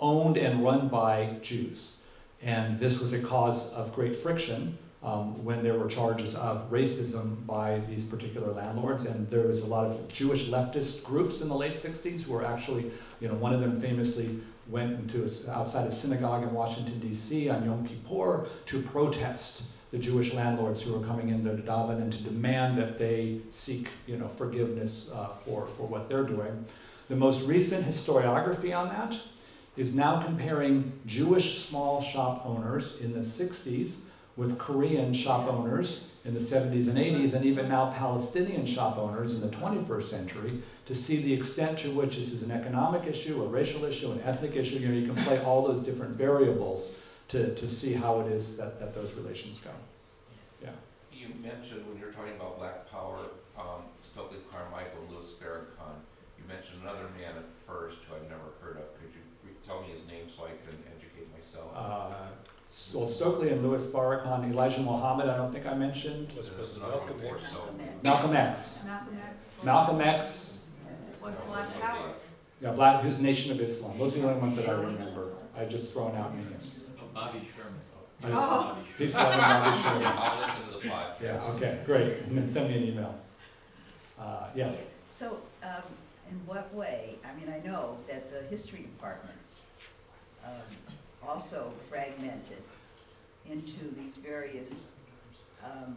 owned and run by Jews. And this was a cause of great friction um, when there were charges of racism by these particular landlords. And there was a lot of Jewish leftist groups in the late 60s who were actually, you know, one of them famously went into a, outside a synagogue in Washington, D.C. on Yom Kippur to protest the Jewish landlords who were coming in there to daven and to demand that they seek, you know, forgiveness uh, for, for what they're doing. The most recent historiography on that is now comparing Jewish small shop owners in the 60s with Korean shop owners in the 70s and 80s, and even now Palestinian shop owners in the 21st century, to see the extent to which this is an economic issue, a racial issue, an ethnic issue. You know, you can play all those different variables to, to see how it is that, that those relations go. Yeah. You mentioned when you're talking about Black Power, um, Stokely Carmichael, Louis Farrakhan. You mentioned another man at first who I've never heard of. Could you re- tell me his name so I can educate myself? Uh, well, Stokely and Louis Farrakhan, Elijah Muhammad, I don't think I mentioned. There's another one before Stokely. Malcolm X. Malcolm X Malcolm X, was Black Power. yeah, Black, who's Nation of Islam. Those are the only ones that I remember. I just thrown out names. Bobby Sherman. I- Oh. Peace, love, Bobby Sherman. I'll listen to the podcast. Yeah, okay, great. And then send me an email. Uh, yes. So, um, in what way, I mean, I know that the history departments, also fragmented into these various, um,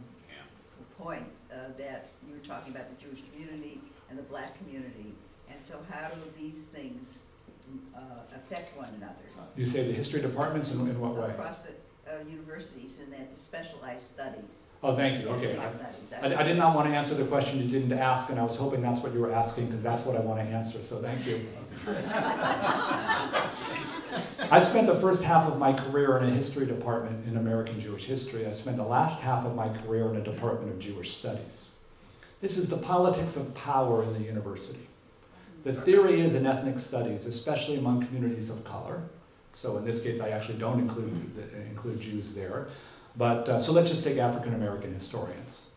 points, uh, that you were talking about the Jewish community and the black community. And so how do these things, uh, affect one another? You say the history departments in, in what way? Across the, uh, universities and that the specialized studies. Oh, thank you, okay. Ethnic I, I did not want to answer the question you didn't ask, and I was hoping that's what you were asking, because that's what I want to answer, so thank you. I spent the first half of my career in a history department in American Jewish history. I spent the last half of my career in a department of Jewish studies. This is the politics of power in the university. The theory is in ethnic studies, especially among communities of color. So in this case, I actually don't include include Jews there. But uh, so let's just take African American historians.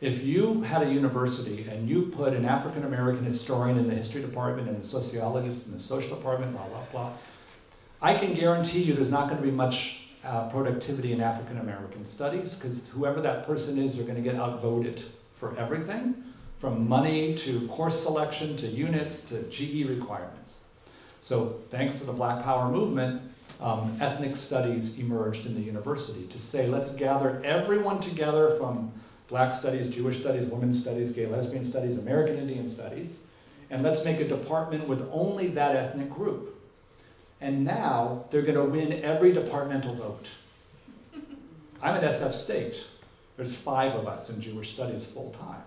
If you had a university and you put an African American historian in the history department and a sociologist in the social department, blah blah blah, I can guarantee you there's not going to be much uh, productivity in African American studies because whoever that person is, they're going to get outvoted for everything, from money to course selection to units to GE requirements. So, thanks to the Black Power movement, um, ethnic studies emerged in the university to say, let's gather everyone together from black studies, Jewish studies, women's studies, gay lesbian studies, American Indian studies, and let's make a department with only that ethnic group. And now they're going to win every departmental vote. I'm at SF State. There's five of us in Jewish studies full time.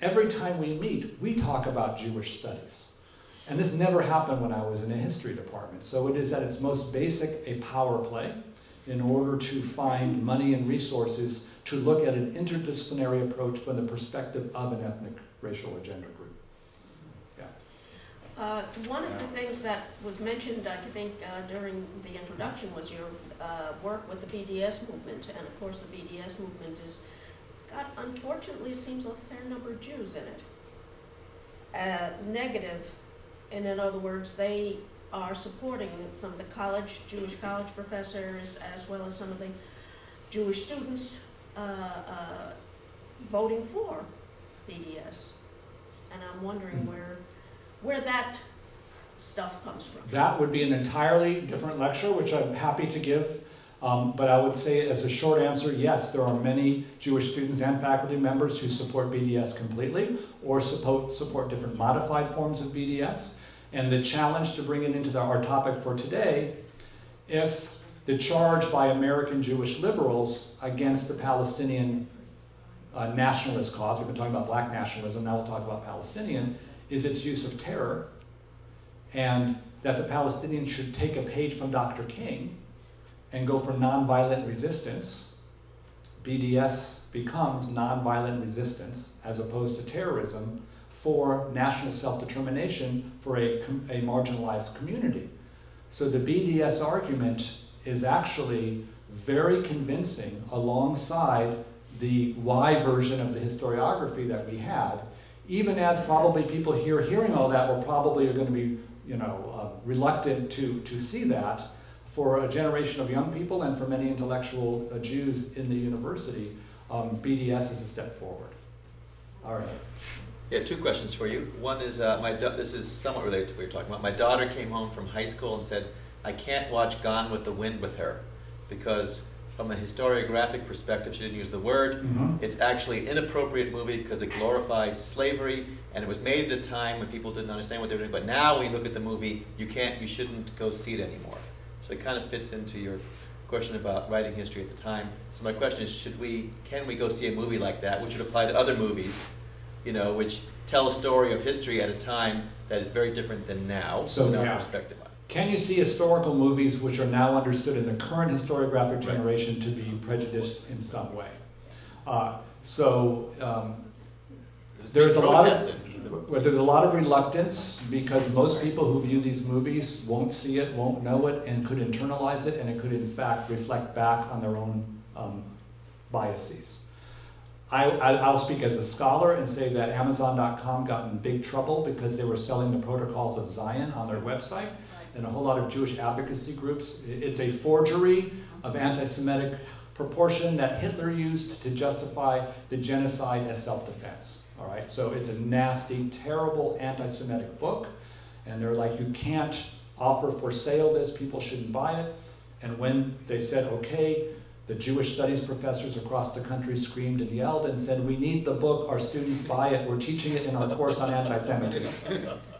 Every time we meet, we talk about Jewish studies. And this never happened when I was in a history department. So it is at its most basic a power play in order to find money and resources to look at an interdisciplinary approach from the perspective of an ethnic racial agenda group. Uh, One of the things that was mentioned, I think, uh, during the introduction was your uh, work with the BDS movement. And of course, the BDS movement has got, unfortunately, it seems a fair number of Jews in it. Uh, Negative, and in other words, they are supporting some of the college, Jewish college professors, as well as some of the Jewish students uh, uh, voting for BDS. And I'm wondering where where that stuff comes from. That would be an entirely different lecture, which I'm happy to give. Um, but I would say, as a short answer, yes, there are many Jewish students and faculty members who support BDS completely or support, support different modified forms of BDS. And the challenge to bring it into the, our topic for today if the charge by American Jewish liberals against the Palestinian uh, nationalist cause, we've been talking about black nationalism, now we'll talk about Palestinian, is its use of terror, and that the Palestinians should take a page from Dr. King and go for nonviolent resistance. BDS becomes nonviolent resistance as opposed to terrorism for national self determination for a, a marginalized community. So the BDS argument is actually very convincing alongside the Y version of the historiography that we had even as probably people here hearing all that will probably are going to be you know uh, reluctant to, to see that for a generation of young people and for many intellectual uh, Jews in the university, um, BDS is a step forward. All right. Yeah, two questions for you. One is uh, my this is somewhat related to what you're talking about. My daughter came home from high school and said, "I can't watch Gone with the Wind with her because from a historiographic perspective, she didn't use the word. Mhm. It's actually an inappropriate movie because it glorifies slavery, and it was made at a time when people didn't understand what they were doing. But now, you look at the movie, you can't, you shouldn't go see it anymore. So it kind of fits into your question about writing history at the time. So my question is, should we, can we go see a movie like that, which would apply to other movies, you know, which tell a story of history at a time that is very different than now, So, from our yeah. perspective. Can you see historical movies which are now understood in the current historiographic generation to be prejudiced in some way? Uh, so um, there's a lot of well, there's a lot of reluctance because most people who view these movies won't see it, won't know it, and could internalize it, and it could in fact reflect back on their own um, biases. I, I, I'll speak as a scholar and say that Amazon.com got in big trouble because they were selling the protocols of Zion on their website, and a whole lot of Jewish advocacy groups. It's a forgery of anti Semitic proportion that Hitler used to justify the genocide as self defense. All right, so it's a nasty, terrible anti Semitic book, and they're like, you can't offer for sale this, people shouldn't buy it. And when they said, okay, the Jewish studies professors across the country screamed and yelled and said, We need the book, our students buy it, we're teaching it in our course on anti Semitism.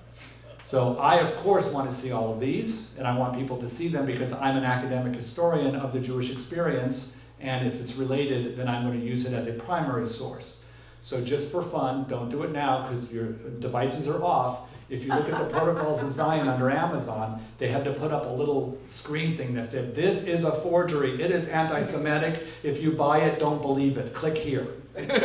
So, I, of course, want to see all of these, and I want people to see them because I'm an academic historian of the Jewish experience, and if it's related, then I'm going to use it as a primary source. So, just for fun, don't do it now because your devices are off. If you look at the protocols in Zion under Amazon, they had to put up a little screen thing that said, This is a forgery. It is anti Semitic. If you buy it, don't believe it. Click here. All right.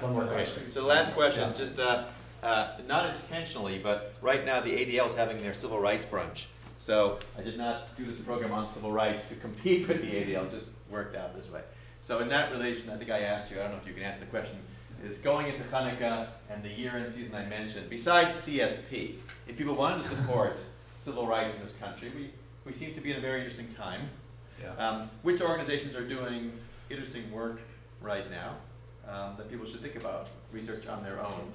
One more Okay, question. so the last question, Yeah. just uh, uh, not intentionally, but right now the ADL is having their civil rights brunch. So I did not do this program on civil rights to compete with the ADL, it just worked out this way. So in that relation, I think I asked you, I don't know if you can answer the question, is going into Hanukkah and the year-end season I mentioned, besides CSP, if people wanted to support civil rights in this country, we, we seem to be in a very interesting time. Yeah. Um, which organizations are doing interesting work right now um, that people should think about, research on their own?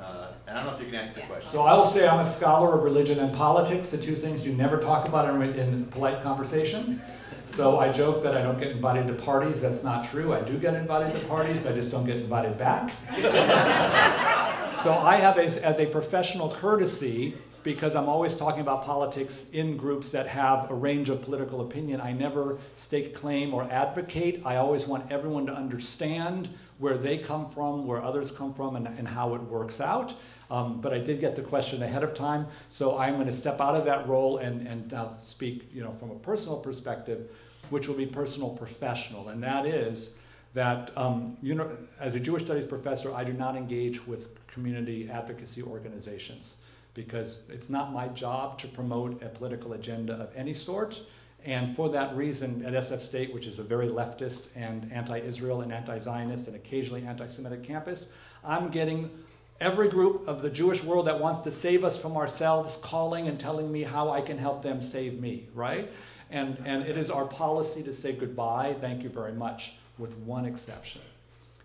Uh, and I don't know if you can answer the question. So I will say I'm a scholar of religion and politics, the two things you never talk about in, in polite conversation. So I joke that I don't get invited to parties. That's not true. I do get invited to parties. I just don't get invited back. so I have, a, as a professional courtesy, because I'm always talking about politics in groups that have a range of political opinion. I never stake claim or advocate. I always want everyone to understand where they come from, where others come from, and, and how it works out. Um, but I did get the question ahead of time, so I'm going to step out of that role and, and now speak you know, from a personal perspective, which will be personal professional, and that is that um, you know, as a Jewish studies professor, I do not engage with community advocacy organizations because it's not my job to promote a political agenda of any sort. And for that reason, at SF State, which is a very leftist and anti Israel and anti Zionist and occasionally anti Semitic campus, I'm getting every group of the Jewish world that wants to save us from ourselves calling and telling me how I can help them save me, right? And, and it is our policy to say goodbye, thank you very much, with one exception.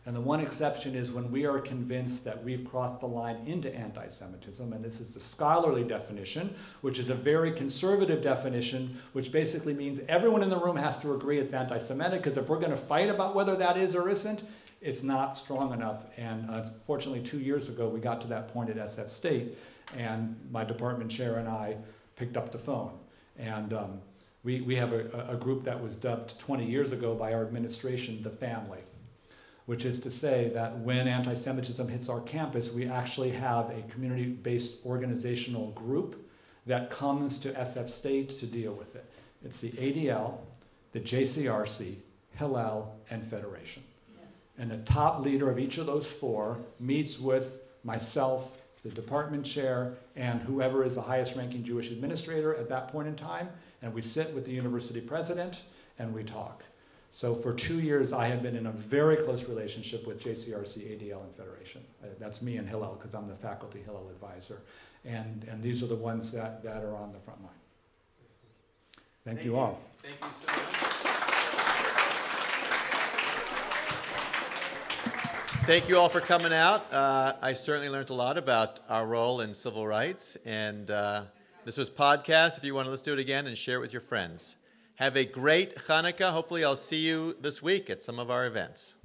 And the one exception is when we are convinced that we've crossed the line into anti Semitism, and this is the scholarly definition, which is a very conservative definition, which basically means everyone in the room has to agree it's anti Semitic, because if we're going to fight about whether that is or isn't, it's not strong enough. And uh, fortunately, two years ago, we got to that point at SF State, and my department chair and I picked up the phone. And um, we, we have a, a group that was dubbed 20 years ago by our administration the family which is to say that when anti Semitism hits our campus, we actually have a community based organizational group that comes to SF State to deal with it. It's the ADL, the JCRC, Hillel, and Federation. Yes. And the top leader of each of those four meets with myself, the department chair, and whoever is the highest ranking Jewish administrator at that point in time. And we sit with the university president and we talk. So for two years, I have been in a very close relationship with JCRC, ADL, and Federation. Uh, that's me and Hillel, because I'm the faculty Hillel advisor. And, and these are the ones that, that are on the front line. Thank, Thank you, you all. Thank you so much. Thank you all for coming out. Uh, I certainly learned a lot about our role in civil rights. And uh, this was podcast. If you want to let's do it again and share it with your friends. Have a great Hanukkah. Hopefully, I'll see you this week at some of our events.